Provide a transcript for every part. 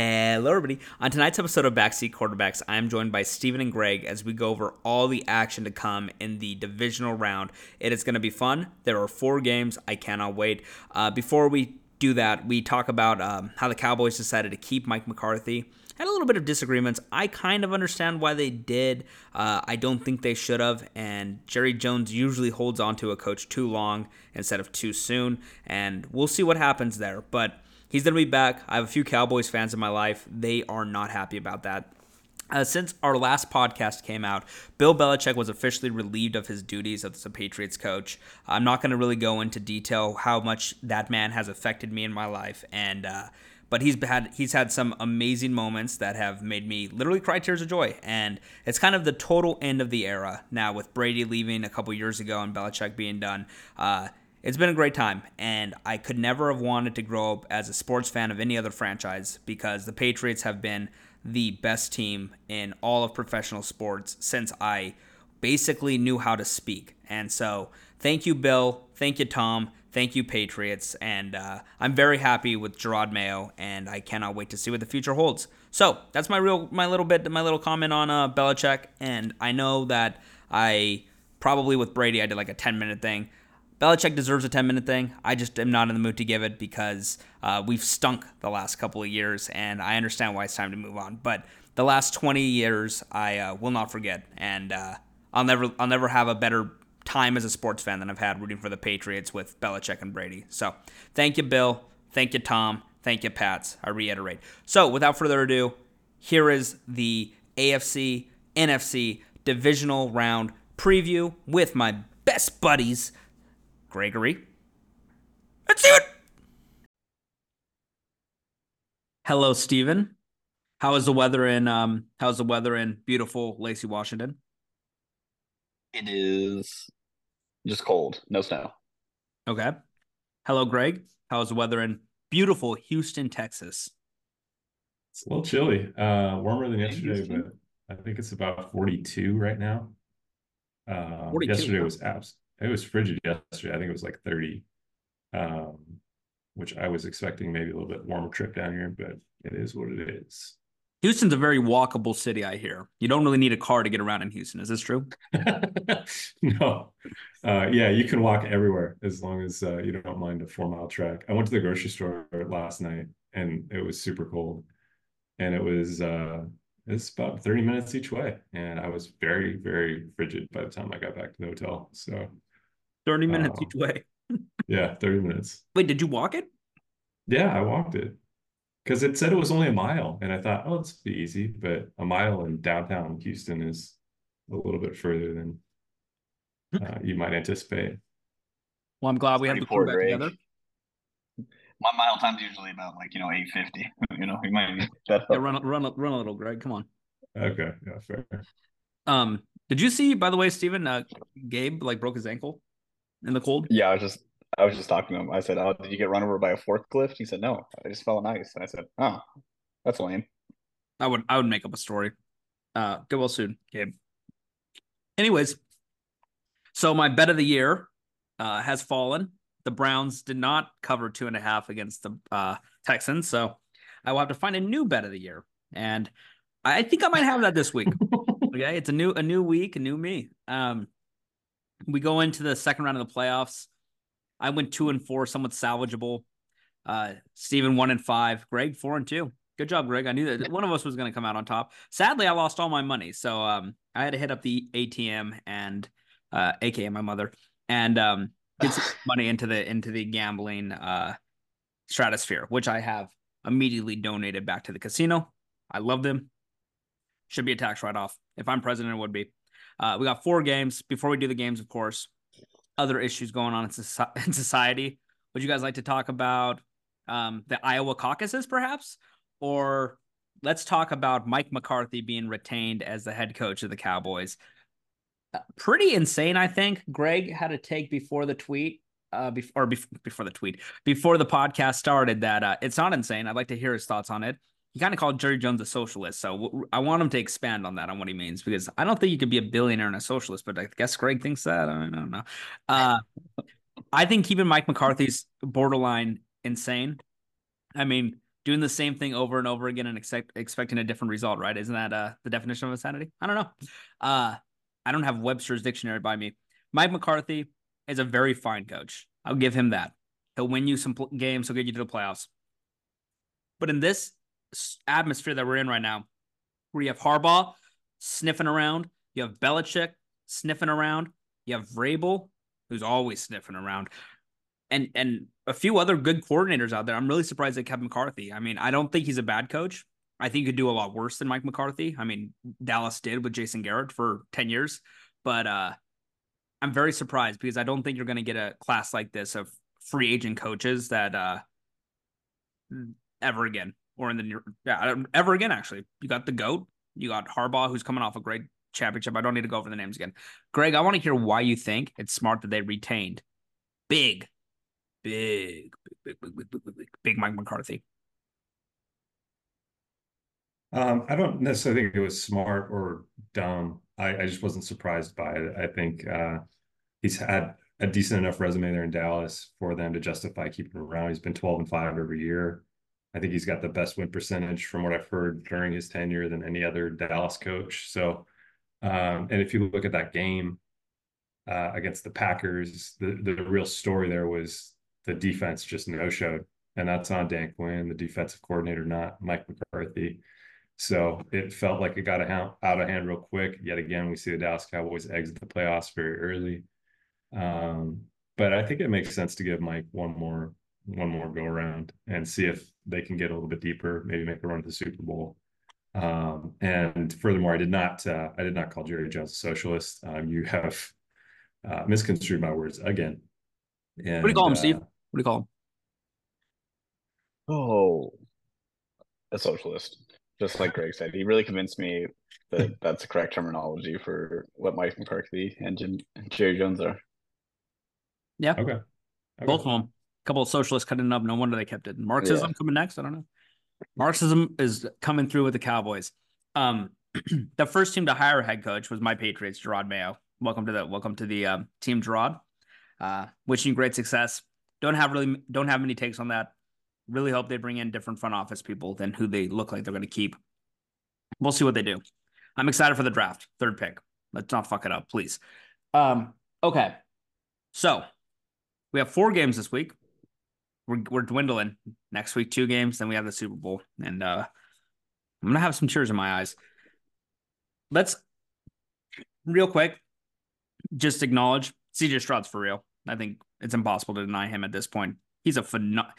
Hello, everybody. On tonight's episode of Backseat Quarterbacks, I am joined by Steven and Greg as we go over all the action to come in the divisional round. It is going to be fun. There are four games. I cannot wait. Uh, before we do that, we talk about um, how the Cowboys decided to keep Mike McCarthy. Had a little bit of disagreements. I kind of understand why they did. Uh, I don't think they should have. And Jerry Jones usually holds on to a coach too long instead of too soon. And we'll see what happens there. But He's going to be back. I have a few Cowboys fans in my life. They are not happy about that. Uh, since our last podcast came out, Bill Belichick was officially relieved of his duties as a Patriots coach. I'm not going to really go into detail how much that man has affected me in my life, and uh, but he's had he's had some amazing moments that have made me literally cry tears of joy, and it's kind of the total end of the era now with Brady leaving a couple years ago and Belichick being done. Uh, it's been a great time, and I could never have wanted to grow up as a sports fan of any other franchise because the Patriots have been the best team in all of professional sports since I basically knew how to speak. And so, thank you, Bill. Thank you, Tom. Thank you, Patriots. And uh, I'm very happy with Jerod Mayo, and I cannot wait to see what the future holds. So that's my real, my little bit, my little comment on uh, Belichick. And I know that I probably with Brady, I did like a 10 minute thing. Belichick deserves a 10 minute thing. I just am not in the mood to give it because uh, we've stunk the last couple of years, and I understand why it's time to move on. But the last 20 years, I uh, will not forget, and uh, I'll never, I'll never have a better time as a sports fan than I've had rooting for the Patriots with Belichick and Brady. So, thank you, Bill. Thank you, Tom. Thank you, Pats. I reiterate. So, without further ado, here is the AFC NFC divisional round preview with my best buddies Gregory. Let's do it. Hello, Stephen. How is the weather in um how's the weather in beautiful Lacey, Washington? It is just cold, no snow. Okay. Hello, Greg. How's the weather in beautiful Houston, Texas? It's a little chilly. Uh warmer than yesterday, but I think it's about 42 right now. Uh 42. yesterday was abs it was frigid yesterday. I think it was like 30, um, which I was expecting maybe a little bit warmer trip down here, but it is what it is. Houston's a very walkable city, I hear. You don't really need a car to get around in Houston. Is this true? no. Uh, yeah, you can walk everywhere as long as uh, you don't mind a four mile trek. I went to the grocery store last night and it was super cold. And it was uh, it's about 30 minutes each way. And I was very, very frigid by the time I got back to the hotel. So 30 minutes each way. yeah, 30 minutes. Wait, did you walk it? Yeah, I walked it because it said it was only a mile. And I thought, oh, it's be easy. But a mile in downtown Houston is a little bit further than uh, you might anticipate. Well, I'm glad we have the crew back together. My mile time's usually about like, you know, 850. you know, you might need. Yeah, run, run, run a little, Greg. Come on. Okay. Yeah, fair. Um, did you see, by the way, Steven, uh, Gabe like broke his ankle? In the cold? Yeah, I was just I was just talking to him. I said, "Oh, did you get run over by a forklift?" He said, "No, I just fell on ice." And I said, "Oh, that's lame." I would I would make up a story. Uh, get well soon, Gabe. Anyways, so my bet of the year uh, has fallen. The Browns did not cover two and a half against the uh, Texans, so I will have to find a new bet of the year, and I think I might have that this week. okay, it's a new a new week, a new me. Um, we go into the second round of the playoffs. I went two and four, somewhat salvageable. Uh, Steven one and five. Greg four and two. Good job, Greg. I knew that one of us was going to come out on top. Sadly, I lost all my money, so um, I had to hit up the ATM and, uh, aka my mother, and um, get some money into the into the gambling uh stratosphere, which I have immediately donated back to the casino. I love them. Should be a tax write off. If I'm president, it would be. Uh, we got four games. Before we do the games, of course, other issues going on in, society. Would you guys like to talk about um, the Iowa caucuses, perhaps? Or let's talk about Mike McCarthy being retained as the head coach of the Cowboys. Uh, pretty insane, I think. Greg had a take before the tweet, uh, before, or before, before the tweet, before the podcast started that uh, it's not insane. I'd like to hear his thoughts on it he kind of called Jerry Jones a socialist. So I want him to expand on that, on what he means, because I don't think you could be a billionaire and a socialist, but I guess Greg thinks that. I don't know. Uh, I think keeping Mike McCarthy's borderline insane. I mean, doing the same thing over and over again and expect, expecting a different result, right? Isn't that uh, the definition of insanity? I don't know. Uh, I don't have Webster's dictionary by me. Mike McCarthy is a very fine coach. I'll give him that. He'll win you some games. He'll get you to the playoffs. But in this atmosphere that we're in right now, where you have Harbaugh sniffing around, you have Belichick sniffing around, you have Vrabel, who's always sniffing around, and and a few other good coordinators out there. I'm really surprised at Kevin McCarthy. I mean, I don't think he's a bad coach. I think he could do a lot worse than Mike McCarthy. I mean, Dallas did with Jason Garrett for 10 years, but uh I'm very surprised because I don't think you're going to get a class like this of free agent coaches that uh ever again or in the yeah ever again actually you got the goat you got harbaugh who's coming off a great championship i don't need to go over the names again greg i want to hear why you think it's smart that they retained big big big big big big, big, big mike mccarthy um, I don't necessarily think it was smart or dumb. I, I just wasn't surprised by it. I think uh, he's had a decent enough resume there in Dallas for them to justify keeping him around. He's been 12 and 5 every year. I think he's got the best win percentage from what I've heard during his tenure than any other Dallas coach. So, um, and if you look at that game uh, against the Packers, the, the real story there was the defense just no showed. And that's on Dan Quinn, the defensive coordinator, not Mike McCarthy. So it felt like it got out of hand real quick. Yet again, we see the Dallas Cowboys exit the playoffs very early. Um, but I think it makes sense to give Mike one more one more go around and see if they can get a little bit deeper, maybe make a run to the Super Bowl. Um, and furthermore, I did not uh, I did not call Jerry Jones a socialist. Um, you have uh, misconstrued my words again. And, what do you call him, uh, Steve? What do you call him? Oh, a socialist. Just like Greg said, he really convinced me that that's the correct terminology for what Mike McCarthy and Jim, Jerry Jones are. Yeah. Okay. okay. Both of them. Couple of socialists cutting up. No wonder they kept it. Marxism yeah. coming next. I don't know. Marxism is coming through with the Cowboys. Um, the first team to hire a head coach was my Patriots, Jerod Mayo. Welcome to the welcome to the um, team, Jerod. Uh, wishing great success. Don't have really don't have many takes on that. Really hope they bring in different front office people than who they look like they're going to keep. We'll see what they do. I'm excited for the draft. Third pick. Let's not fuck it up, please. Um, okay. So we have four games this week. We're, we're dwindling. Next week, two games. Then we have the Super Bowl. And uh, I'm to have some tears in my eyes. Let's, real quick, just acknowledge CJ Stroud's for real. I think it's impossible to deny him at this point. He's a phenom-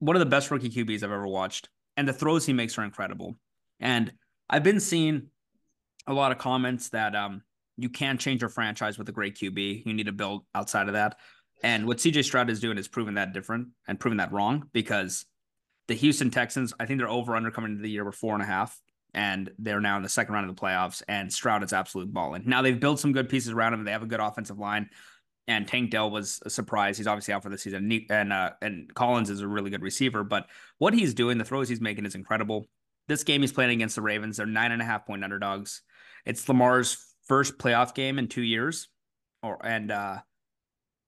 one of the best rookie QBs I've ever watched. And the throws he makes are incredible. And I've been seeing a lot of comments that um you can't change your franchise with a great QB. You need to build outside of that. And what CJ Stroud is doing is proving that different and proving that wrong because the Houston Texans, I think they're over under coming into the year with four and a half, and they're now in the second round of the playoffs. And Stroud is absolute balling. Now they've built some good pieces around him. They have a good offensive line. And Tank Dell was a surprise. He's obviously out for the season. And uh, and Collins is a really good receiver. But what he's doing, the throws he's making is incredible. This game he's playing against the Ravens. They're nine and a half point underdogs. It's Lamar's first playoff game in two years. Or and uh,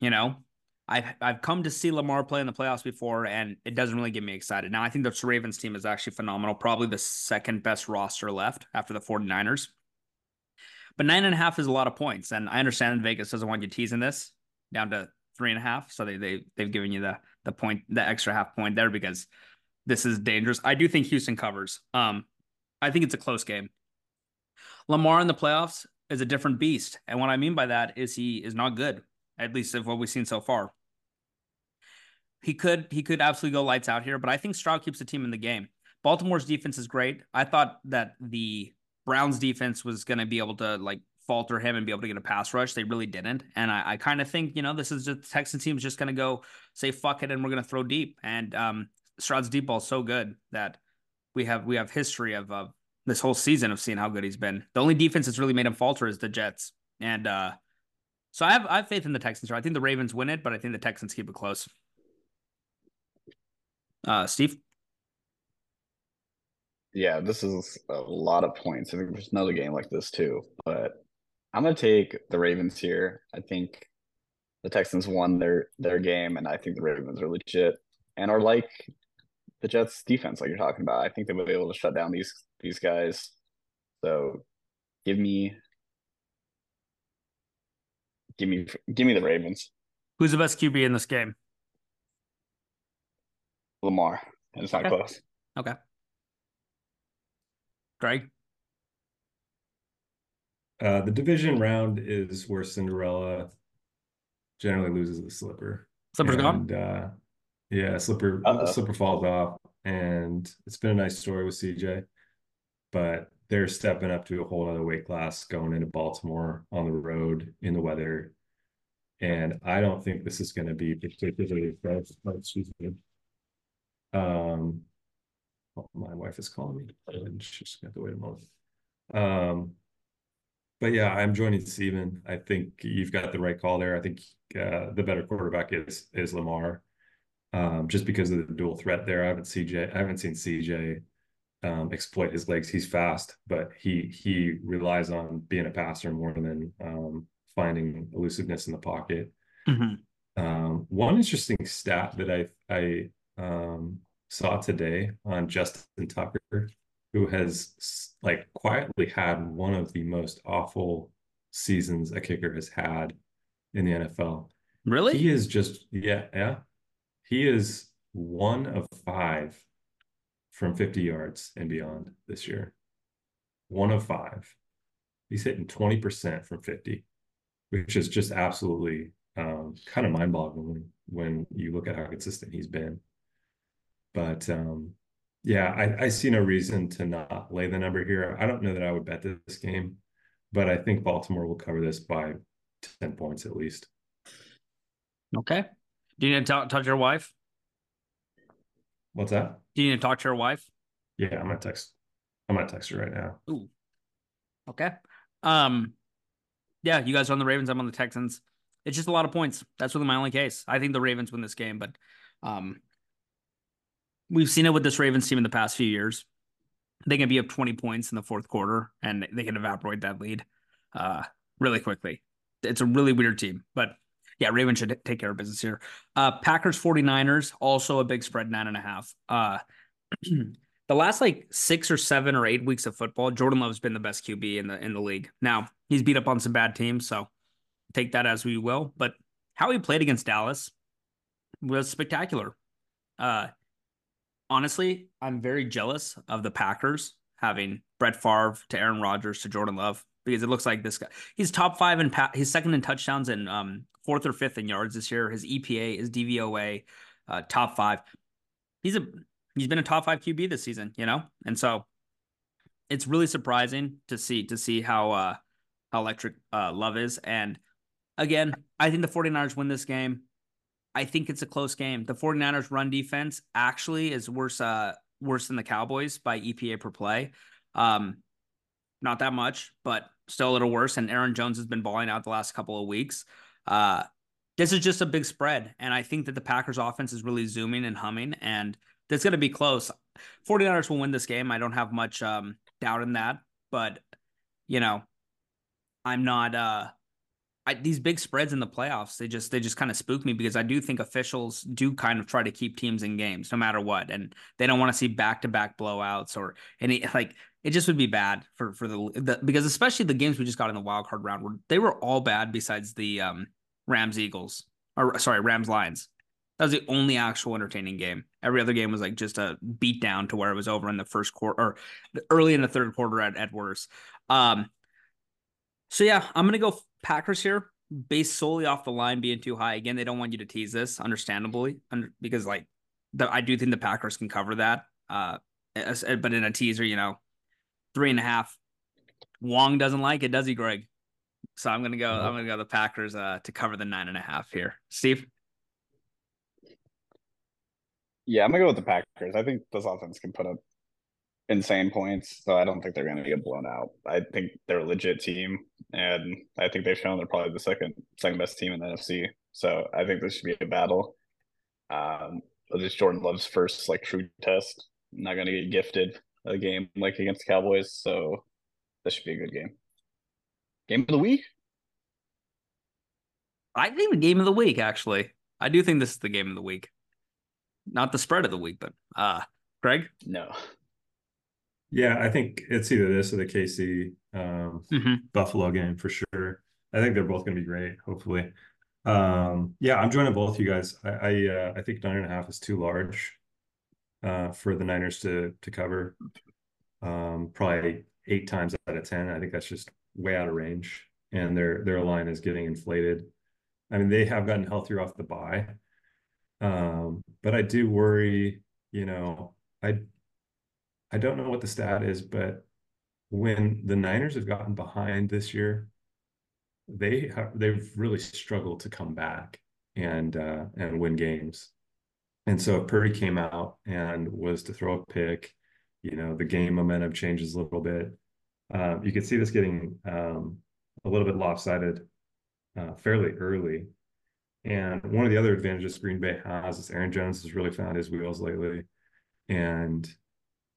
you know, I've I've come to see Lamar play in the playoffs before, and it doesn't really get me excited. Now, I think the Ravens team is actually phenomenal, probably the second best roster left after the 49ers. But nine and a half is a lot of points, and I understand Vegas doesn't want you teasing this down to three and a half, so they they they've given you the the point, the extra half point there because this is dangerous. I do think Houston covers. Um, I think it's a close game. Lamar in the playoffs is a different beast, and what I mean by that is he is not good at least of what we've seen so far. He could he could absolutely go lights out here, but I think Stroud keeps the team in the game. Baltimore's defense is great. I thought that the Browns defense was going to be able to like falter him and be able to get a pass rush. They really didn't. And I, I kind of think, you know, this is just Texan team's just going to go say fuck it and we're going to throw deep. And um, Stroud's deep ball is so good that we have we have history of uh, this whole season of seeing how good he's been. The only defense that's really made him falter is the Jets. And uh, so I have I have faith in the Texans. I think the Ravens win it, but I think the Texans keep it close. Uh, Steve. Yeah, this is a lot of points. I think there's another game like this too, but I'm gonna take the Ravens here. I think the Texans won their their game, and I think the Ravens are legit and are like the Jets defense, like you're talking about. I think they will be able to shut down these these guys. So give me give me give me the Ravens. Who's the best QB in this game? Lamar. And it's not Okay. close. Okay. Greg? Uh, the division round is where Cinderella generally loses the slipper. Slipper's gone? Uh, yeah, slipper Uh-oh. slipper falls off, and it's been a nice story with CJ, but they're stepping up to a whole other weight class going into Baltimore on the road in the weather, and I don't think this is going to be particularly fresh. oh, Excuse me. Um, oh, my wife is calling me, and she's going to to wait a moment. Um, but yeah, I'm joining Steven. I think you've got the right call there. I think uh, the better quarterback is is Lamar, um, just because of the dual threat there. I haven't CJ, I haven't seen CJ um, exploit his legs. He's fast, but he he relies on being a passer more than um, finding elusiveness in the pocket. Mhm. Um, one interesting stat that I I um, saw today on Justin Tucker, who has like quietly had one of the most awful seasons a kicker has had in the NFL. Really? He is just yeah, yeah. He is one of five from 50 yards and beyond this year. One of five. He's hitting 20% from 50, which is just absolutely um, kind of mind-boggling when you look at how consistent he's been. But um, yeah, I, I see no reason to not lay the number here. I don't know that I would bet this game, but I think Baltimore will cover this by 10 points at least. Okay. Do you need to talk, talk to your wife? What's that? Do you need to talk to your wife? Yeah, I'm gonna text. I'm gonna text her right now. Ooh. Okay. Um, yeah, you guys are on the Ravens. I'm on the Texans. It's just a lot of points. That's really my only case. I think the Ravens win this game, but um, we've seen it with this Ravens team in the past few years. They can be up 20 points in the fourth quarter and they can evaporate that lead uh, really quickly. It's a really weird team, but yeah, Ravens should take care of business here. Uh, Packers 49ers, also a big spread, nine and a half. Uh, the last like six or seven or eight weeks of football, Jordan Love's been the best QB in the in the league. Now he's beat up on some bad teams, so take that as we will. But how he played against Dallas was spectacular. Uh, honestly, I'm very jealous of the Packers having Brett Favre to Aaron Rodgers to Jordan Love because it looks like this guy he's top five in pa- he's second in touchdowns and um fourth or fifth in yards this year. His EPA, his DVOA, uh, top five. He's a he's been a top five QB this season, you know, and so it's really surprising to see to see how uh how electric uh Love is. And again, I think the 49ers win this game. I think it's a close game. The 49ers run defense actually is worse uh worse than the Cowboys by EPA per play. Um not that much, but still a little worse. And Aaron Jones has been balling out the last couple of weeks. Uh this is just a big spread. And I think that the Packers offense is really zooming and humming. And it's going to be close. 49ers will win this game. I don't have much um, doubt in that. But, you know, I'm not. Uh, I, these big spreads in the playoffs, they just they just kind of spook me because I do think officials do kind of try to keep teams in games no matter what, and they don't want to see back to back blowouts or any like it just would be bad for for the, the because especially the games we just got in the wild card round where they were all bad besides the um, Rams Eagles or sorry Rams Lions. That was the only actual entertaining game. Every other game was like just a beat down to where it was over in the first quarter or early in the third quarter at, at worst. Um, so yeah, I'm gonna go Packers here, based solely off the line being too high. Again, they don't want you to tease this, understandably, because like the, I do think the Packers can cover that. Uh, but in a teaser, you know, three and a half. Wong doesn't like it, does he, Greg? So I'm gonna go. I'm gonna go the Packers uh, to cover the nine and a half here. Steve. Yeah, I'm gonna go with the Packers. I think this offense can put up insane points, so I don't think they're gonna get blown out. I think they're a legit team, and I think they've shown they're probably the second second best team in the NFC. So I think this should be a battle. Um, but this Jordan Love's first like true test. not gonna get gifted a game like against the Cowboys, so this should be a good game. Game of the week. I think the game of the week. Actually, I do think this is the game of the week. not the spread of the week, but uh, Greg. No. Yeah, I think it's either this or the KC um, mm-hmm. Buffalo game for sure. I think they're both going to be great. Hopefully, um, yeah, I'm joining both you guys. I I, uh, I think nine and a half is too large uh, for the Niners to to cover. Um, probably eight times out of ten. I think that's just way out of range, and their their line is getting inflated. I mean, they have gotten healthier off the buy, um, but I do worry. You know, I I don't know what the stat is, but when the Niners have gotten behind this year, they have they've really struggled to come back and uh, and win games. And so if Purdy came out and was to throw a pick, you know, the game momentum changes a little bit. Uh, you could see this getting um, a little bit lopsided uh, fairly early. And one of the other advantages Green Bay has is Aaron Jones has really found his wheels lately. And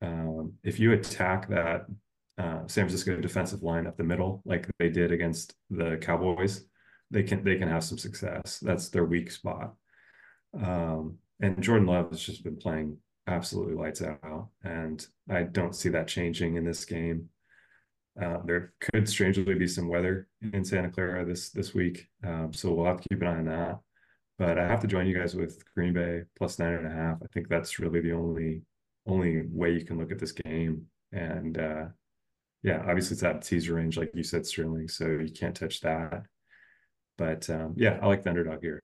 um, if you attack that uh, San Francisco defensive line up the middle, like they did against the Cowboys, they can they can have some success. That's their weak spot. Um, and Jordan Love has just been playing absolutely lights out, and I don't see that changing in this game. Uh, there could strangely be some weather in Santa Clara this this week, um, so we'll have to keep an eye on that. But I have to join you guys with Green Bay plus nine and a half. I think that's really the only only way you can look at this game. And uh, yeah, obviously it's that teaser range, like you said, Sterling. So you can't touch that. But um, yeah, I like the underdog here.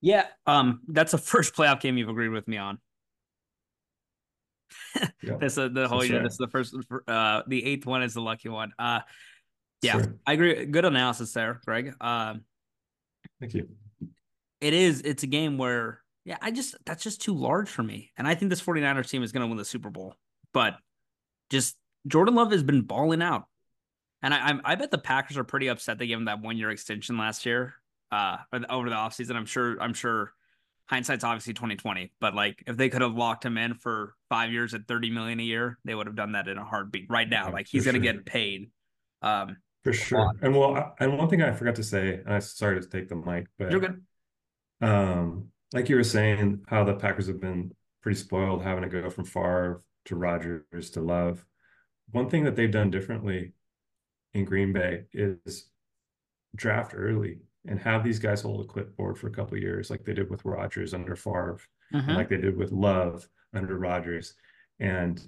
Yeah, um, that's the first playoff game you've agreed with me on. yeah, this uh, the whole year. Right. This is the first. Uh, the eighth one is the lucky one. Uh, yeah, sure. I agree. Good analysis there, Greg. Um, Thank you. It is. It's a game where yeah, I just that's just too large for me. And I think this 49ers team is going to win the Super Bowl. But just Jordan Love has been balling out. And I, I, I bet the Packers are pretty upset they gave him that one year extension last year, uh, over the offseason. I'm sure, I'm sure hindsight's obviously 2020, but like if they could have locked him in for five years at 30 million a year, they would have done that in a heartbeat right now. Yeah, like he's going to sure. get paid. Um, for sure. And well, and one thing I forgot to say, and I sorry to take the mic, but you're good. Um, like you were saying, how the Packers have been pretty spoiled having to go from Favre to Rodgers to Love. One thing that they've done differently in Green Bay is draft early and have these guys hold a clipboard for a couple of years, like they did with Rodgers under Favre, mm-hmm. like they did with Love under Rodgers. And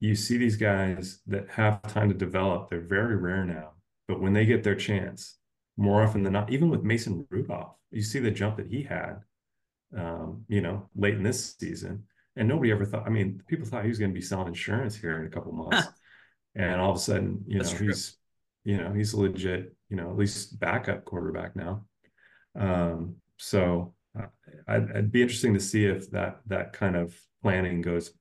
you see these guys that have time to develop. They're very rare now, but when they get their chance, more often than not, even with Mason Rudolph, you see the jump that he had um, you know, late in this season. And nobody ever thought, I mean, people thought he was going to be selling insurance here in a couple months. and all of a sudden, you That's know, true. he's, you know, he's a legit, you know, at least backup quarterback now. Um, so uh, I'd, I'd be interesting to see if that, that kind of planning goes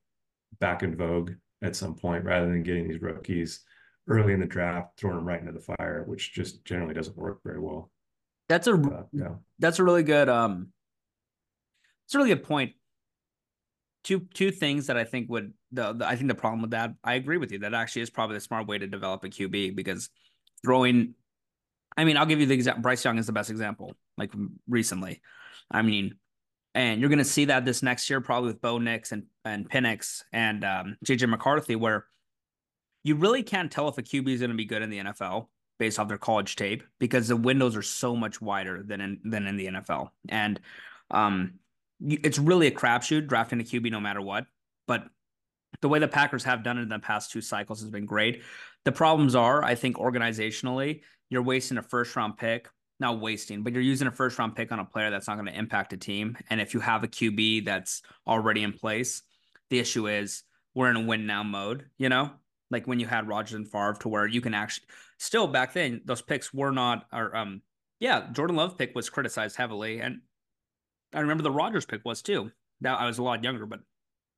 back in vogue at some point rather than getting these rookies early in the draft, throwing them right into the fire, which just generally doesn't work very well. That's a uh, yeah. that's a really good um it's a really good point. Two two things that I think would the, the I think the problem with that I agree with you that actually is probably the smart way to develop a QB because throwing I mean I'll give you the example Bryce Young is the best example like recently I mean and you're going to see that this next year probably with Bo Nix and and Penix and um, JJ McCarthy where you really can't tell if a QB is going to be good in the NFL based off their college tape because the windows are so much wider than in than in the NFL and um it's really a crapshoot drafting a QB no matter what. But the way the Packers have done it in the past two cycles has been great. The problems are, I think, organizationally, you're wasting a first round pick. Not wasting, but you're using a first round pick on a player that's not going to impact a team. And if you have a QB that's already in place, the issue is we're in a win now mode, you know? Like when you had Rodgers and Favre to where you can actually still back then, those picks were not or um yeah, Jordan Love pick was criticized heavily. And I remember the Rodgers pick was too. Now I was a lot younger, but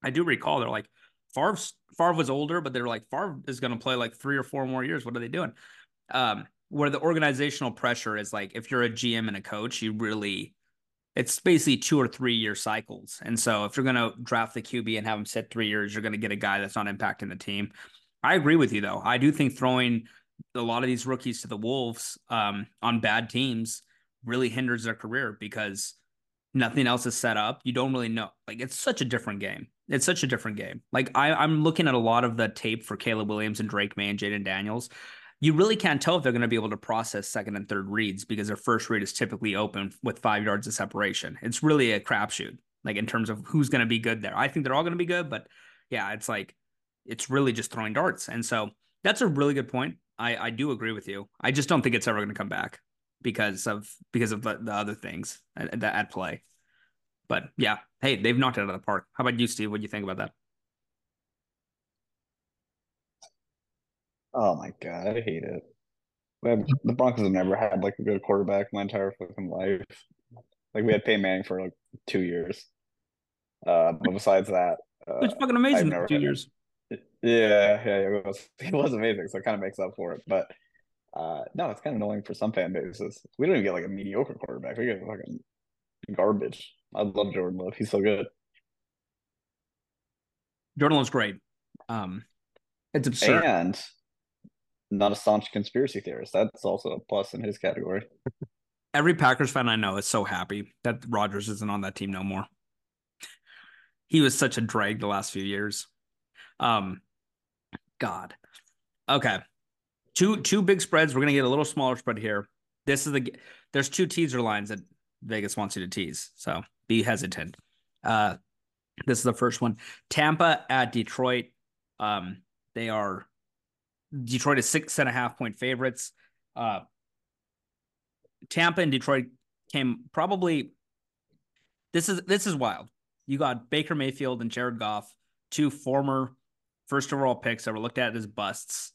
I do recall they're like Favre. Favre was older, but they're like Favre is going to play like three or four more years. What are they doing? Um, where the organizational pressure is like if you're a GM and a coach, you really it's basically two or three year cycles. And so if you're going to draft the QB and have him sit three years, you're going to get a guy that's not impacting the team. I agree with you though. I do think throwing a lot of these rookies to the wolves um, on bad teams really hinders their career because Nothing else is set up. You don't really know. Like it's such a different game. It's such a different game. Like I, I'm looking at a lot of the tape for Caleb Williams and Drake Maye and Jayden Daniels. You really can't tell if they're going to be able to process second and third reads because their first read is typically open with five yards of separation. It's really a crapshoot, like in terms of who's going to be good there. I think they're all going to be good, but yeah, it's like it's really just throwing darts. And so that's a really good point. I, I do agree with you. I just don't think it's ever going to come back because of because of the, the other things at, at play. But yeah, hey, they've knocked it out of the park. How about you, Steve? What do you think about that? Oh my god, I hate it. The Broncos have never had like a good quarterback my entire fucking life. Like we had Peyton Manning for like two years. Uh, but besides that, uh, it's fucking amazing. Two years. Yeah, yeah, it was it was amazing. So it kind of makes up for it. But uh, no, it's kind of annoying for some fan bases. We don't even get like a mediocre quarterback. We get fucking garbage. I love Jordan Love. He's so good. Jordan Love's great. Um, it's absurd. And not a staunch conspiracy theorist. That's also a plus in his category. Every Packers fan I know is so happy that Rodgers isn't on that team no more. He was such a drag the last few years. Um, God. Okay two two big spreads. We're gonna get a little smaller spread here. This is the there's two teaser lines that Vegas wants you to tease, so be hesitant. Uh, this is the first one. Tampa at Detroit. Um, they are Detroit is six and a half point favorites. Uh, Tampa and Detroit came probably. This is this is wild. You got Baker Mayfield and Jared Goff, two former first overall picks that were looked at as busts.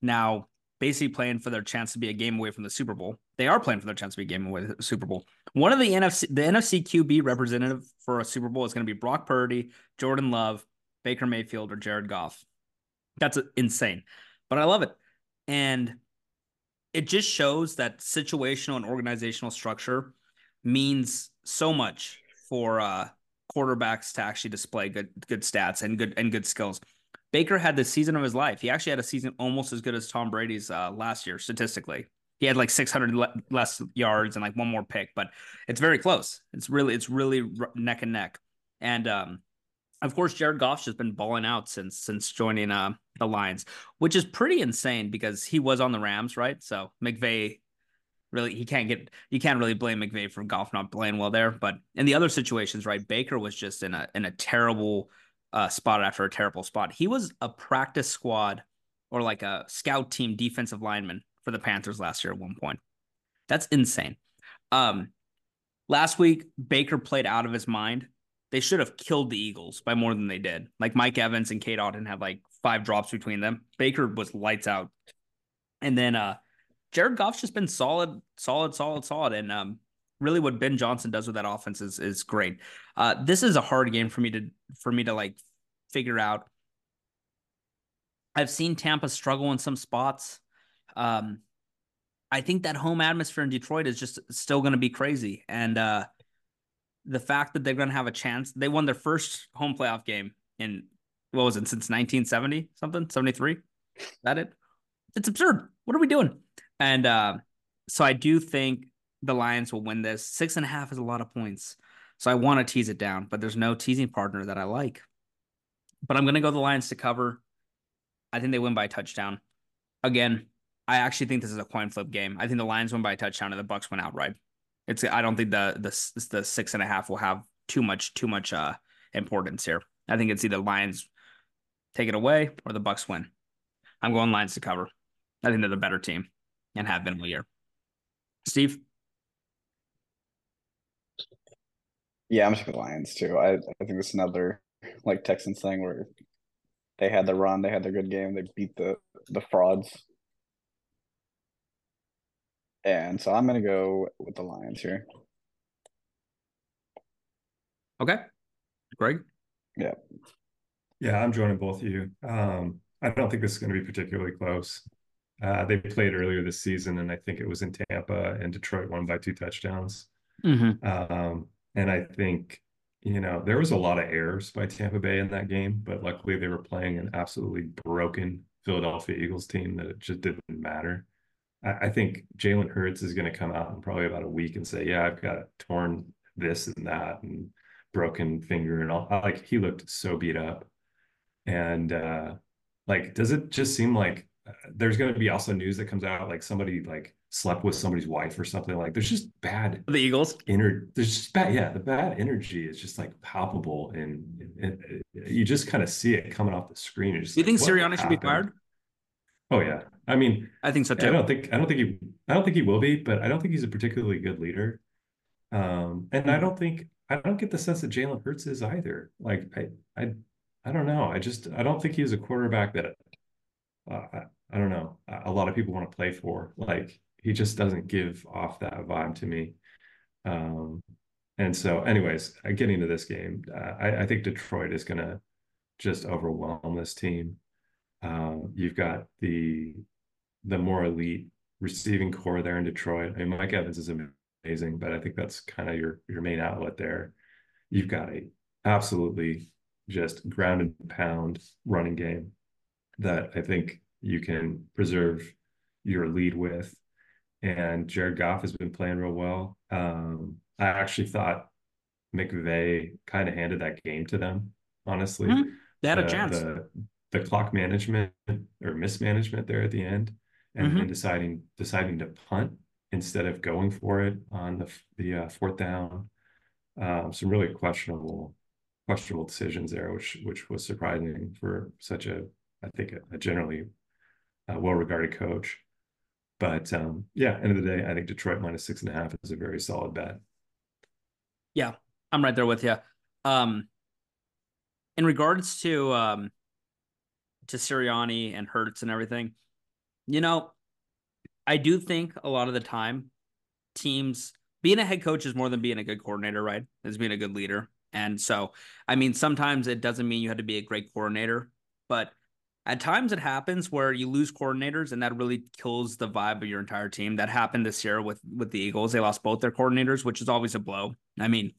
Now basically playing for their chance to be a game away from the Super Bowl. They are playing for their chance to be a game away from the Super Bowl. One of the NFC, the NFC QB representative for a Super Bowl is going to be Brock Purdy, Jordan Love, Baker Mayfield, or Jared Goff. That's insane, but I love it, and it just shows that situational and organizational structure means so much for uh, quarterbacks to actually display good good stats and good and good skills. Baker had the season of his life. He actually had a season almost as good as Tom Brady's uh, last year statistically. He had like 600 le- less yards and like one more pick, but it's very close. It's really it's really neck and neck. And um, of course, Jared Goff's just been balling out since since joining uh, the Lions, which is pretty insane because he was on the Rams, right? So McVay really he can't get you can't really blame McVay for Goff not playing well there. But in the other situations, right, Baker was just in a in a terrible uh, spot after a terrible spot. He was a practice squad or like a scout team defensive lineman for the Panthers last year at one point. That's insane. Um, last week, Baker played out of his mind. They should have killed the Eagles by more than they did. Like Mike Evans and Cade Otton had like five drops between them. Baker was lights out. And then uh Jared Goff's just been solid, solid, solid, solid. And um really what Ben Johnson does with that offense is is great. Uh, this is a hard game for me to for me to like figure out. I've seen Tampa struggle in some spots. Um, I think that home atmosphere in Detroit is just still going to be crazy, and uh, the fact that they're going to have a chance. They won their first home playoff game in what was it since 1970 something 73. that it? It's absurd. What are we doing? And uh, so I do think the Lions will win this. Six and a half is a lot of points. So I want to tease it down, but there's no teasing partner that I like. But I'm going to go the Lions to cover. I think they win by a touchdown. Again, I actually think this is a coin flip game. I think the Lions win by a touchdown and the Bucs win outright. It's I don't think the the the six and a half will have too much too much uh importance here. I think it's either Lions take it away or the Bucs win. I'm going Lions to cover. I think they're the better team and have been all year. Steve. Yeah, I'm just the Lions too. I, I think it's another like Texans thing where they had the run, they had their good game, they beat the the frauds. And so I'm gonna go with the Lions here. Okay. Greg? Yeah. Yeah, I'm joining both of you. Um, I don't think this is going to be particularly close. Uh, they played earlier this season, and I think it was in Tampa, and Detroit won by two touchdowns. Mm-hmm. Um, and I think, you know, there was a lot of errors by Tampa Bay in that game, but luckily they were playing an absolutely broken Philadelphia Eagles team that it just didn't matter. I, I think Jalen Hurts is going to come out in probably about a week and say, yeah, I've got torn this and that and broken finger and all like he looked so beat up and uh like does it just seem like there's going to be also news that comes out like somebody like slept with somebody's wife or something like there's just bad the eagles? inner there's just bad yeah the bad energy is just like palpable and, and, and you just kind of see it coming off the screen. You like, think Sirianni should be fired? Oh yeah. I mean i think so too. i don't think i don't think he i don't think he will be but i don't think he's a particularly good leader. Um and i don't think I don't get the sense that Jalen Hurts is either. Like I, I, I don't know. I just I don't think he's a quarterback that uh, I, I don't know. A lot of people want to play for. Like he just doesn't give off that vibe to me. Um, and so, anyways, uh, getting to this game, uh, I, I, think Detroit is going to just overwhelm this team. Um, you've got the the more elite receiving core there in Detroit. I mean, Mike Evans is amazing, but I think that's kind of your your main outlet there. You've got a absolutely just ground and pound running game that I think you can preserve your lead with. And Jared Goff has been playing real well. Um, I actually thought McVay kind of handed that game to them, honestly. Mm-hmm. They had the, a chance. The, the, clock management or mismanagement there at the end and, mm-hmm. deciding deciding to punt instead of going for it on the the uh, fourth down. Um, some really questionable questionable decisions there, which which was surprising for such a I think a, generally uh, well regarded coach. But um, yeah, end of the day, I think Detroit minus six and a half is a very solid bet. Yeah, I'm right there with you. Um, in regards to um, to Sirianni and Hurts and everything, you know, I do think a lot of the time teams being a head coach is more than being a good coordinator, right? Is being a good leader. And so, I mean, sometimes it doesn't mean you had to be a great coordinator, but at times it happens where you lose coordinators and that really kills the vibe of your entire team. That happened this year with with the Eagles. They lost both their coordinators, which is always a blow. I mean,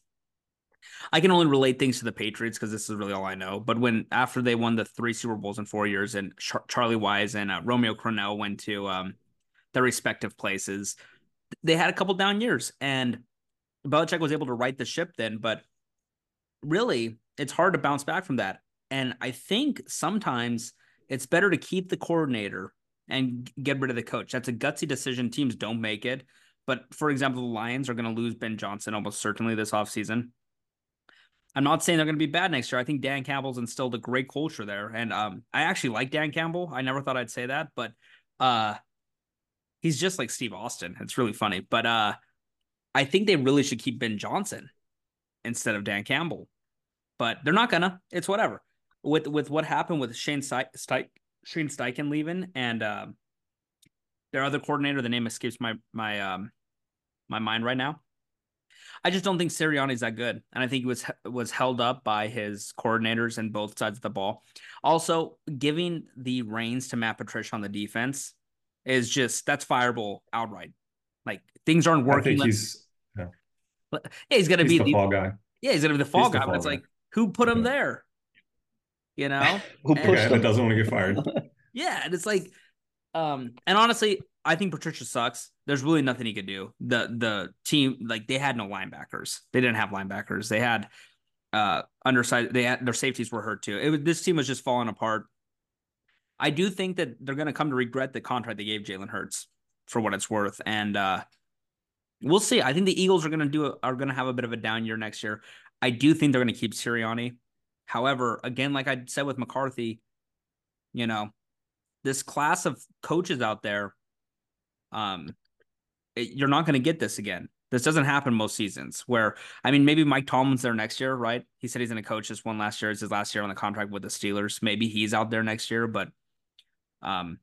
I can only relate things to the Patriots because this is really all I know. But when after they won the three Super Bowls in four years, and Char- Charlie Weis and uh, Romeo Crennel went to um, their respective places, they had a couple down years, and Belichick was able to right the ship then. But really, it's hard to bounce back from that. And I think sometimes it's better to keep the coordinator and get rid of the coach. That's a gutsy decision. Teams don't make it. But for example, the Lions are going to lose Ben Johnson almost certainly this offseason. I'm not saying they're going to be bad next year. I think Dan Campbell's instilled a great culture there. And um, I actually like Dan Campbell. I never thought I'd say that, but uh, he's just like Steve Austin. It's really funny. But uh, I think they really should keep Ben Johnson instead of Dan Campbell. But they're not gonna. It's whatever. With with what happened with Shane Steichen, Shane Steichen leaving and uh, their other coordinator, the name escapes my my um my mind right now. I just don't think Sirianni's that good, and I think he was was held up by his coordinators and both sides of the ball. Also, giving the reins to Matt Patricia on the defense is just that's fireable outright. Like things aren't working. he's yeah. yeah he's gonna he's be the, the, fall guy. Yeah, he's gonna be the fall he's guy. The fall but it's guy. like who put him yeah. there? You know, who pushed him? That doesn't want to get fired. yeah, and it's like, um, and honestly, I think Patricia sucks. There's really nothing he could do. The the team like they had no linebackers. They didn't have linebackers. They had uh underside. They had their safeties were hurt too. It was, this team was just falling apart. I do think that they're going to come to regret the contract they gave Jalen Hurts for what it's worth, and uh, we'll see. I think the Eagles are going to do a, are going to have a bit of a down year next year. I do think they're going to keep Sirianni. However, again, like I said with McCarthy, you know, this class of coaches out there, um, it, you're not going to get this again. This doesn't happen most seasons. Where I mean, maybe Mike Tomlin's there next year, right? He said he's going to coach this one last year. It's his last year on the contract with the Steelers. Maybe he's out there next year, but um,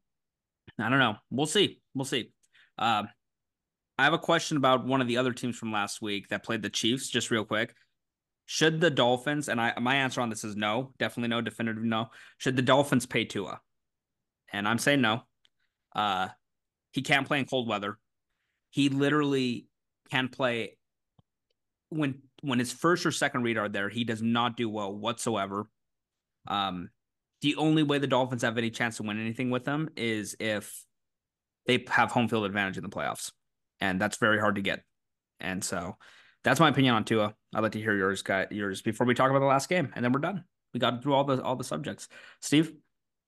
I don't know. We'll see. We'll see. Uh, I have a question about one of the other teams from last week that played the Chiefs. Just real quick. Should the Dolphins, and I my answer on this is no, definitely no, definitive no. Should the Dolphins pay Tua? And I'm saying no. Uh he can't play in cold weather. He literally can play when when his first or second read are there, he does not do well whatsoever. Um the only way the Dolphins have any chance to win anything with them is if they have home field advantage in the playoffs. And that's very hard to get. And so that's my opinion on Tua. I'd like to hear yours, guy, yours before we talk about the last game, and then we're done. We got through all the all the subjects. Steve,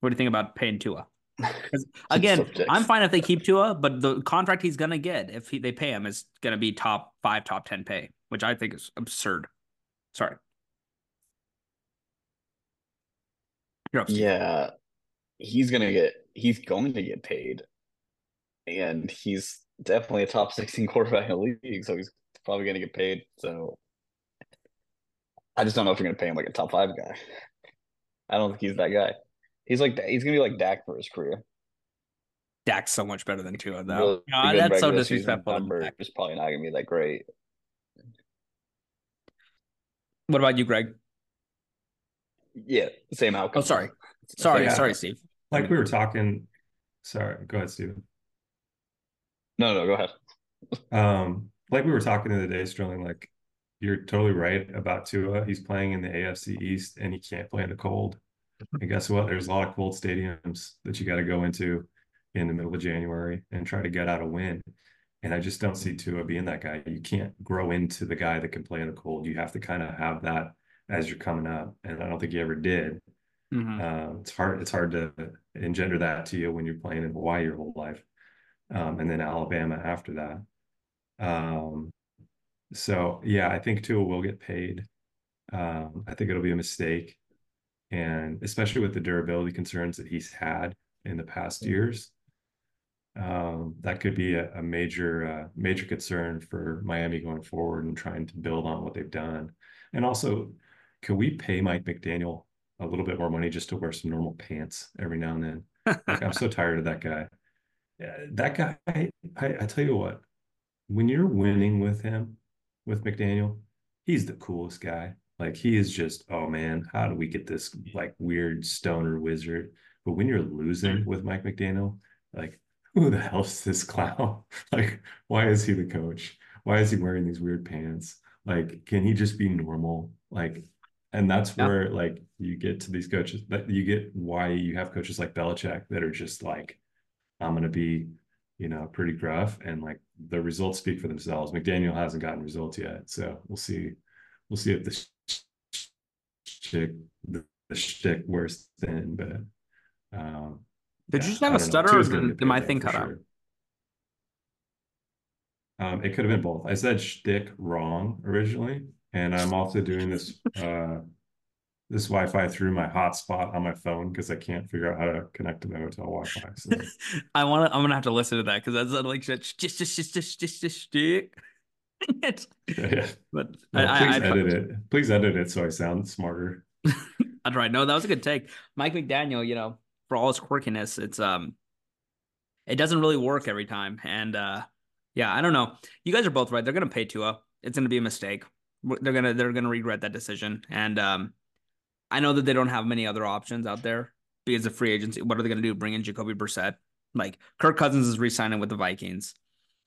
what do you think about paying Tua? Again, subjects. I'm fine if they keep Tua, but the contract he's gonna get if he, they pay him is gonna be top five, top ten pay, which I think is absurd. Sorry. Yeah, he's gonna get he's going to get paid, and he's definitely a top sixteen quarterback in the league, so he's probably gonna get paid. So I just don't know if you're gonna pay him like a top five guy. I don't think he's that guy. He's like he's gonna be like Dak for his career. Dak's so much better than Tua, though. Really that's so disrespectful. Number is probably not gonna be that great. What about you, Greg? Yeah, same outcome. Oh, sorry, sorry, yeah. sorry, Steve. Like we were talking. Sorry, go ahead, Steven. No, no, go ahead. um, like we were talking the other day, Sterling. Like you're totally right about Tua. He's playing in the AFC East, and he can't play in the cold. And guess what? There's a lot of cold stadiums that you got to go into in the middle of January and try to get out a win. And I just don't see Tua being that guy. You can't grow into the guy that can play in the cold. You have to kind of have that as you're coming up. And I don't think he ever did. Mm-hmm. Uh, it's hard. It's hard to engender that to you when you're playing in Hawaii your whole life, um, and then Alabama after that. Um, so yeah, I think Tua will get paid. Um, I think it'll be a mistake, and especially with the durability concerns that he's had in the past years, um, that could be a, a major uh, major concern for Miami going forward and trying to build on what they've done. And also, can we pay Mike McDaniel a little bit more money just to wear some normal pants every now and then? like I'm so tired of that guy. Yeah, that guy, I, I tell you what, when you're winning with him, with McDaniel, he's the coolest guy. Like he is just, oh man, how do we get this like weird stoner wizard? But when you're losing mm. with Mike McDaniel, like who the hell's this clown? like, why is he the coach? Why is he wearing these weird pants? Like, can he just be normal? Like, and that's yeah. where like you get to these coaches that you get why you have coaches like Belichick that are just like, I'm gonna be, you know, pretty gruff and like the results speak for themselves. McDaniel hasn't gotten results yet. So we'll see. We'll see if the shtick the, the shtick wears thin, but um did yeah, you just have a stutter or did, did my thing cut sure. out? Um, it could have been both. I said shtick wrong originally, and I'm also doing this uh, this Wi-Fi through my hotspot on my phone because I can't figure out how to connect to my hotel Wi-Fi. So. I want to. I'm gonna have to listen to that because that's like just just just just just just just shtick. yeah. But no, I, please I, edit I, it. Please edit it so I sound smarter. That's right. No, that was a good take, Mike McDaniel. You know, for all its quirkiness, it's um, it doesn't really work every time. And uh, yeah, I don't know. You guys are both right. They're gonna pay Tua. It's gonna be a mistake. They're gonna they're gonna regret that decision. And um, I know that they don't have many other options out there because of free agency. What are they gonna do? Bring in Jacoby Brissett? Like Kirk Cousins is re-signing with the Vikings.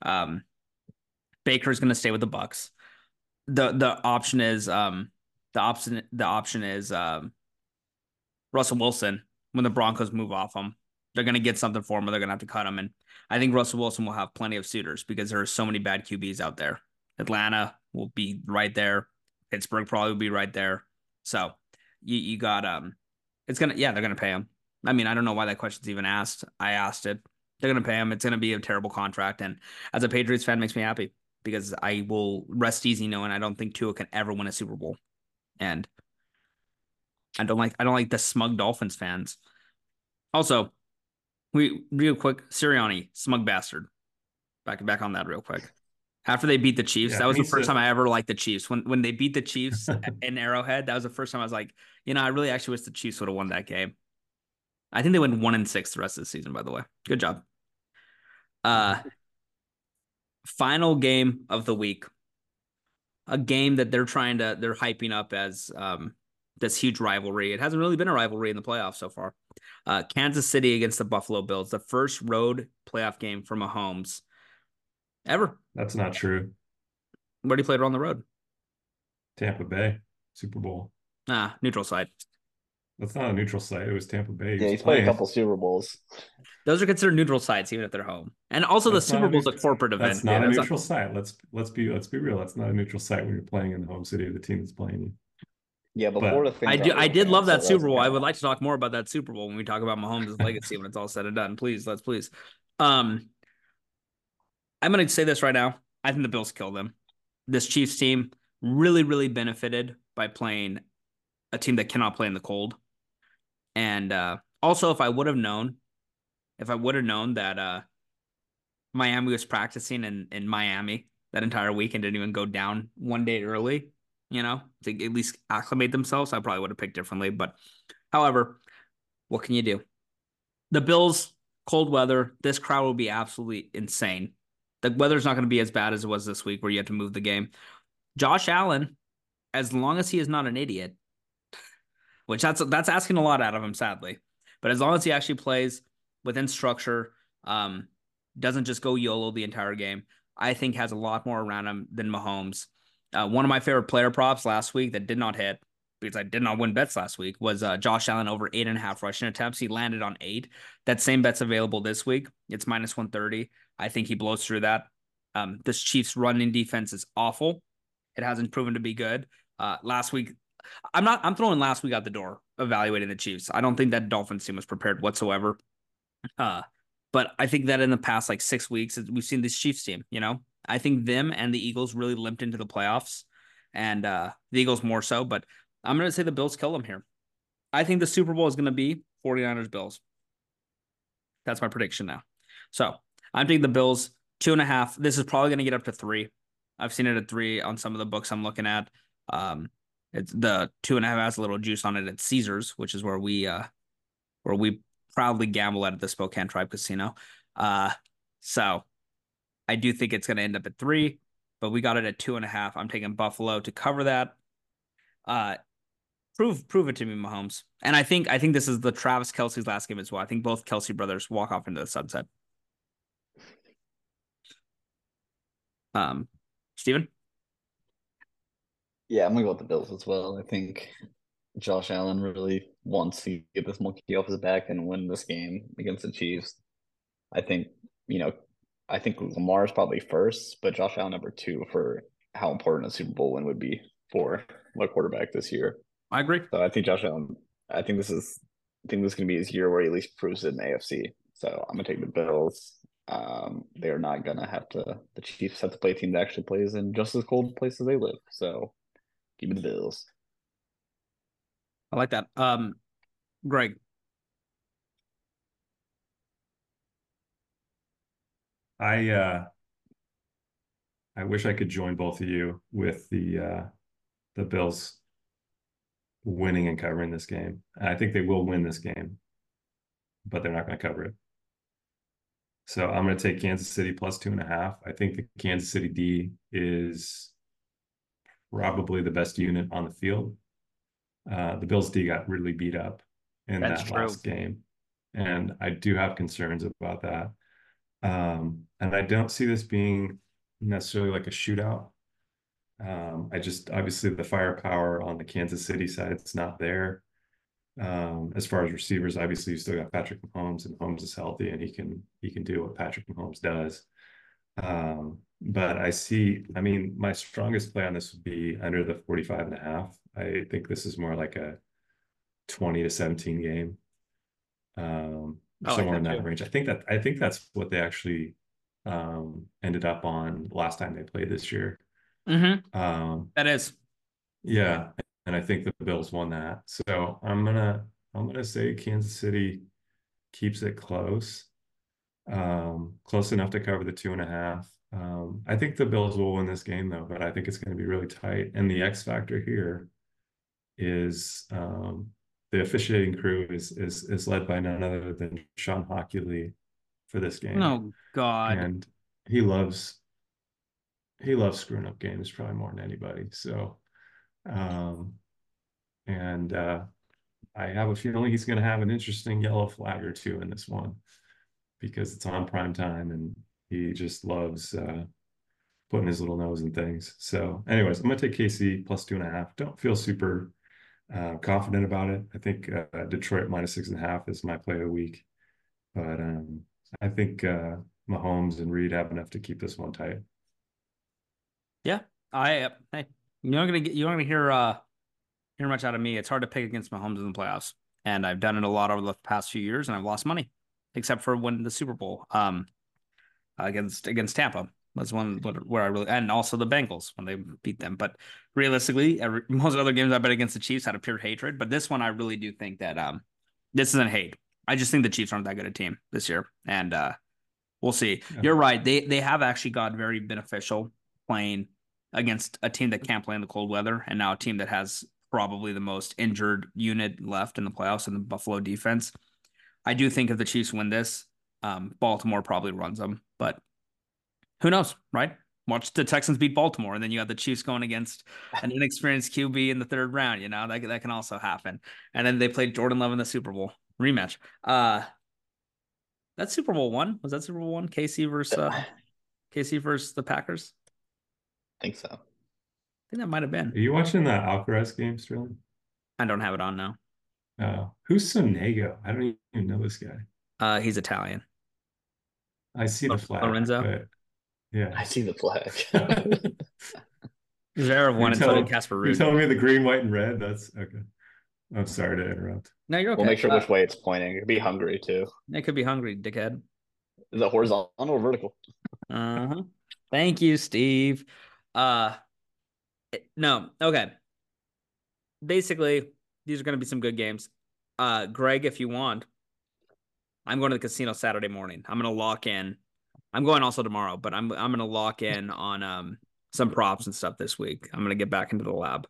Um, Baker's gonna stay with the Bucs. The the option is um the option the option is um Russell Wilson when the Broncos move off him. They're going to get something for him or they're going to have to cut him. And I think Russell Wilson will have plenty of suitors because there are so many bad QBs out there. Atlanta will be right there. Pittsburgh probably will be right there. So you, you got, um, it's to, yeah, they're to pay him. I mean, I don't know why that question's even asked. I asked it. They're to pay him. It's to be a terrible contract. And as a Patriots fan, makes me happy because I will rest easy knowing I don't think Tua can ever win a Super Bowl. And I don't like I don't like the smug Dolphins fans. Also, we real quick, Sirianni, smug bastard. Back back on that real quick. After they beat the Chiefs, yeah, that was the first time I ever liked the Chiefs. When when they beat the Chiefs in Arrowhead, that was the first time I was like, you know, I really actually wish the Chiefs would have won that game. I think they went one and six the rest of the season, by the way. Good job. Uh final game of the week. A game that they're trying to they're hyping up as um this huge rivalry. It hasn't really been a rivalry in the playoffs so far. Uh, Kansas City against the Buffalo Bills, the first road playoff game for Mahomes ever. That's not true. Where did he play it on the road? Tampa Bay, Super Bowl. Ah, neutral site. That's not a neutral site. It was Tampa Bay. He yeah, he's played a couple Super Bowls. those are considered neutral sites even if they're home. And also That's the Super a Bowl's a corporate event. That's not Yeah, a that's neutral site. Let's let's be let's be real. That's not a neutral site when you're playing in the home city of the team that's playing you. Yeah, but But- Florida fans I do. I did love that that's Super Bowl. I would like to talk more about that Super Bowl when we talk about Mahomes' legacy when it's all said and done. Please, let's please. Um, I'm going to say this right now. I think the Bills kill them. This Chiefs team really, really benefited by playing a team that cannot play in the cold. And uh, also, if I would have known, if I would have known that uh, Miami was practicing in, in Miami that entire week and didn't even go down one day early, you know, to at least acclimate themselves, I probably would have picked differently. But however, what can you do? The Bills, cold weather, this crowd will be absolutely insane. The weather's not going to be as bad as it was this week where you had to move the game. Josh Allen, as long as he is not an idiot, which that's that's asking a lot out of him, sadly. But as long as he actually plays within structure, um, doesn't just go YOLO the entire game, I think has a lot more around him than Mahomes. Uh, one of my favorite player props last week that did not hit because I did not win bets last week was uh, Josh Allen over eight and a half rushing attempts. He landed on eight. That same bet's available this week. It's minus 130. I think he blows through that. Um, this Chiefs running defense is awful. It hasn't proven to be good. Uh, last week, I'm not. I'm throwing last week out the door. Evaluating the Chiefs, I don't think that Dolphins team was prepared whatsoever. Uh, but I think that in the past like six weeks, we've seen this Chiefs team. You know, I think them and the Eagles really limped into the playoffs, and uh, the Eagles more so. But I'm going to say the Bills kill them here. I think the Super Bowl is going to be 49ers Bills. That's my prediction now. So I'm taking the Bills two and a half. This is probably going to get up to three. I've seen it at three on some of the books I'm looking at. Um, it's the two and a half has a little juice on it at Caesars, which is where we uh where we proudly gamble at the Spokane Tribe Casino. Uh, so I do think it's going to end up at three, but we got it at two and a half. I'm taking Buffalo to cover that. Uh, prove prove it to me, Mahomes. And I think I think this is the Travis Kelce's last game as well. I think both Kelsey brothers walk off into the sunset. Um, Steven? Yeah, I'm gonna go with the Bills as well. I think Josh Allen really wants to get this monkey off his back and win this game against the Chiefs. I think, you know, I think Lamar is probably first, but Josh Allen number two for how important a Super Bowl win would be for my quarterback this year. I agree. So I think Josh Allen. I think this is. I think this is gonna be his year where he at least proves it in AFC. So I'm gonna take the Bills. Um, they're not gonna have to. The Chiefs have to play a team that actually plays in just as cold places they live. So give me the Bills. I like that. Um, Greg, I uh I wish I could join both of you with the uh the Bills winning and covering this game. I think they will win this game, but they're not going to cover it. So I'm going to take Kansas City plus two and a half. I think the Kansas City D is probably the best unit on the field. Uh, the Bills D got really beat up in That's that true. last game, and I do have concerns about that. Um, and I don't see this being necessarily like a shootout. Um, I just obviously the firepower on the Kansas City side, it's not there. Um, as far as receivers, obviously you still got Patrick Mahomes, and Mahomes is healthy and he can he can do what Patrick Mahomes does. Um, but I see, I mean, my strongest play on this would be under the 45 and a half. I think this is more like a 20 to 17 game. Um, like somewhere in that that too. range. I think that I think that's what they actually um ended up on last time they played this year. Mm-hmm. Um, that is. yeah, and I think the Bills won that. So I'm gonna I'm gonna say Kansas City keeps it close, um, close enough to cover the two and a half. Um, I think the Bills will win this game though, but I think it's going to be really tight. And the X factor here is um, the officiating crew is is is led by none other than Shawn Hochuli for this game Oh God. and he loves he loves screwing up games probably more than anybody so um and uh i have a feeling he's going to have an interesting yellow flag or two in this one because it's on prime time and he just loves uh putting his little nose in things so anyways i'm going to take kc plus two and a half don't feel super uh confident about it i think uh, detroit minus six and a half is my play of the week but um, I think uh, Mahomes and Reid have enough to keep this one tight. Yeah, I uh, hey, you're not gonna get you're not gonna hear uh hear much out of me. It's hard to pick against Mahomes in the playoffs, and I've done it a lot over the past few years, and I've lost money, except for when the Super Bowl um against against Tampa was one where I really and also the Bengals when they beat them. But realistically, every, most other games I bet against the Chiefs had a pure hatred. But this one, I really do think that um this isn't hate. I just think the Chiefs aren't that good a team this year, and uh we'll see. Yeah. You're right. They they have actually got very beneficial playing against a team that can't play in the cold weather, and now a team that has probably the most injured unit left in the playoffs in the Buffalo defense. I do think if the Chiefs win this, um, Baltimore probably runs them, but who knows, right? Watch the Texans beat Baltimore, and then you have the Chiefs going against an inexperienced QB in the third round. You know that that can also happen. And then they played Jordan Love in the Super Bowl rematch. Uh that Super Bowl one was that Super Bowl one? KC versus uh, KC versus the Packers. I think so. I think that might have been. Are you watching the Alcaraz game, Sterling? I don't have it on now. Oh, who's Sonego? I don't even know this guy. Uh, he's Italian. I see the flag. Lorenzo. But yeah, I see the flag. Zverev won and so did Casper Ruud. You're telling me the green, white, and red. That's okay. I'm sorry to interrupt. No, you're okay. We'll make sure uh, which way it's pointing. It could be hungry too. It could be hungry, dickhead. Is it horizontal or vertical? Uh huh. Thank you, Steve. Uh, no, okay. Basically, these are going to be some good games. Uh, Greg, if you want, I'm going to the casino Saturday morning. I'm going to lock in. I'm going also tomorrow, but I'm I'm going to lock in on um some props and stuff this week. I'm going to get back into the lab.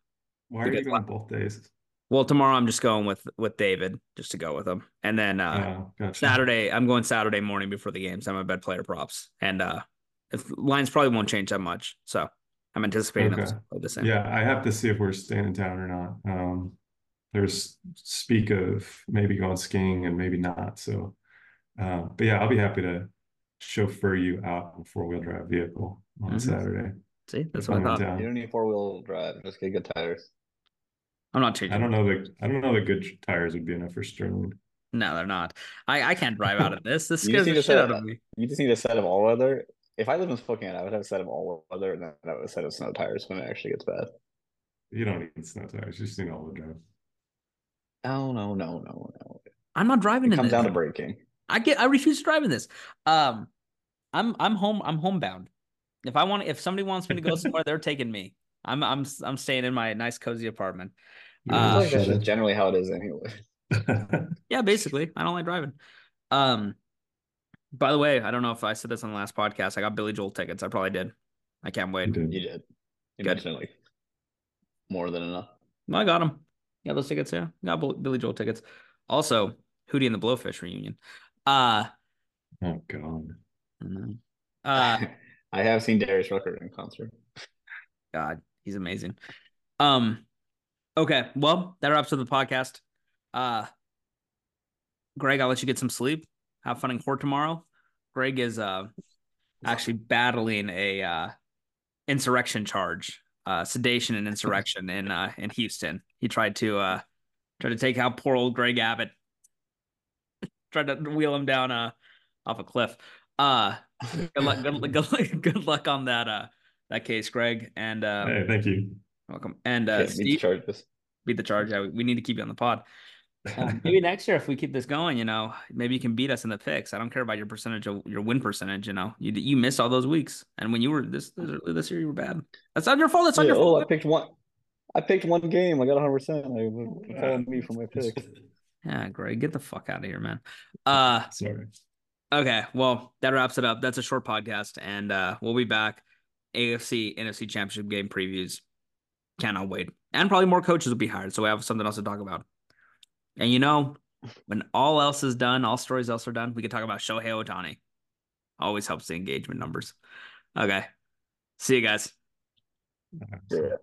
Why are you going both days? Well, tomorrow I'm just going with with David just to go with him, and then uh, oh, gotcha. Saturday I'm going Saturday morning before the games. I'm a bet player props, and uh, if lines probably won't change that much, so I'm anticipating okay. them the same. Yeah, I have to see if we're staying in town or not. Um, there's speak of maybe going skiing and maybe not. So, uh, but yeah, I'll be happy to chauffeur you out in four wheel drive vehicle on mm-hmm. Saturday. See, that's what I thought. You don't need four wheel drive; just get good tires. I'm not changing. I don't know that. I don't know that good tires would be enough for Sterling. No, they're not. I, I can't drive out of this. This scares the shit out of me. You just need a set of all weather. If I live in Spokane, I would have a set of all weather, and then I would have a set of snow tires when it actually gets bad. You don't need snow tires. You just need all the drive. No, no, no, no, no. I'm not driving. It comes this. down to braking. I get. I refuse to drive in this. Um, I'm I'm home. I'm homebound. If I want, if somebody wants me to go somewhere, they're taking me. I'm I'm I'm staying in my nice cozy apartment. Uh, like that's generally how it is anyway. yeah, basically, I don't like driving. Um, by the way, I don't know if I said this on the last podcast. I got Billy Joel tickets. I probably did. I can't wait. You did. You did. You mentioned like more than enough. I got them. Yeah, those tickets. Yeah, got Billy Joel tickets. Also, Hootie and the Blowfish reunion. Uh oh god. Uh, I have seen Darius Rucker in concert. God, he's amazing. Um, Okay, well, that wraps up the podcast. Uh Greg, I'll let you get some sleep. Have fun in court tomorrow. Greg is uh actually battling a uh insurrection charge, uh sedation and insurrection in uh in Houston. He tried to uh try to take out poor old Greg Abbott. tried to wheel him down uh off a cliff. Uh good luck good, good, good luck on that uh that case, Greg. And uh hey, thank you. Welcome. And uh, Steve, beat the charge. Yeah, we need to keep you on the pod. Um, maybe next year, if we keep this going, you know, maybe you can beat us in the picks. I don't care about your percentage of your win percentage. You know, you you missed all those weeks, and when you were this this year, you were bad. That's not your fault. That's not yeah, your fault. Oh, I picked one. I picked one game. I got 100. percent I following me for my pick. Yeah, great. Get the fuck out of here, man. Uh, sorry. Okay, well, that wraps it up. That's a short podcast, and uh, we'll be back. AFC NFC Championship game previews Cannot wait. And probably more coaches will be hired. So we have something else to talk about. And you know, when all else is done, all stories else are done, we can talk about Shohei Ohtani. Always helps the engagement numbers. Okay. See you guys. Yeah.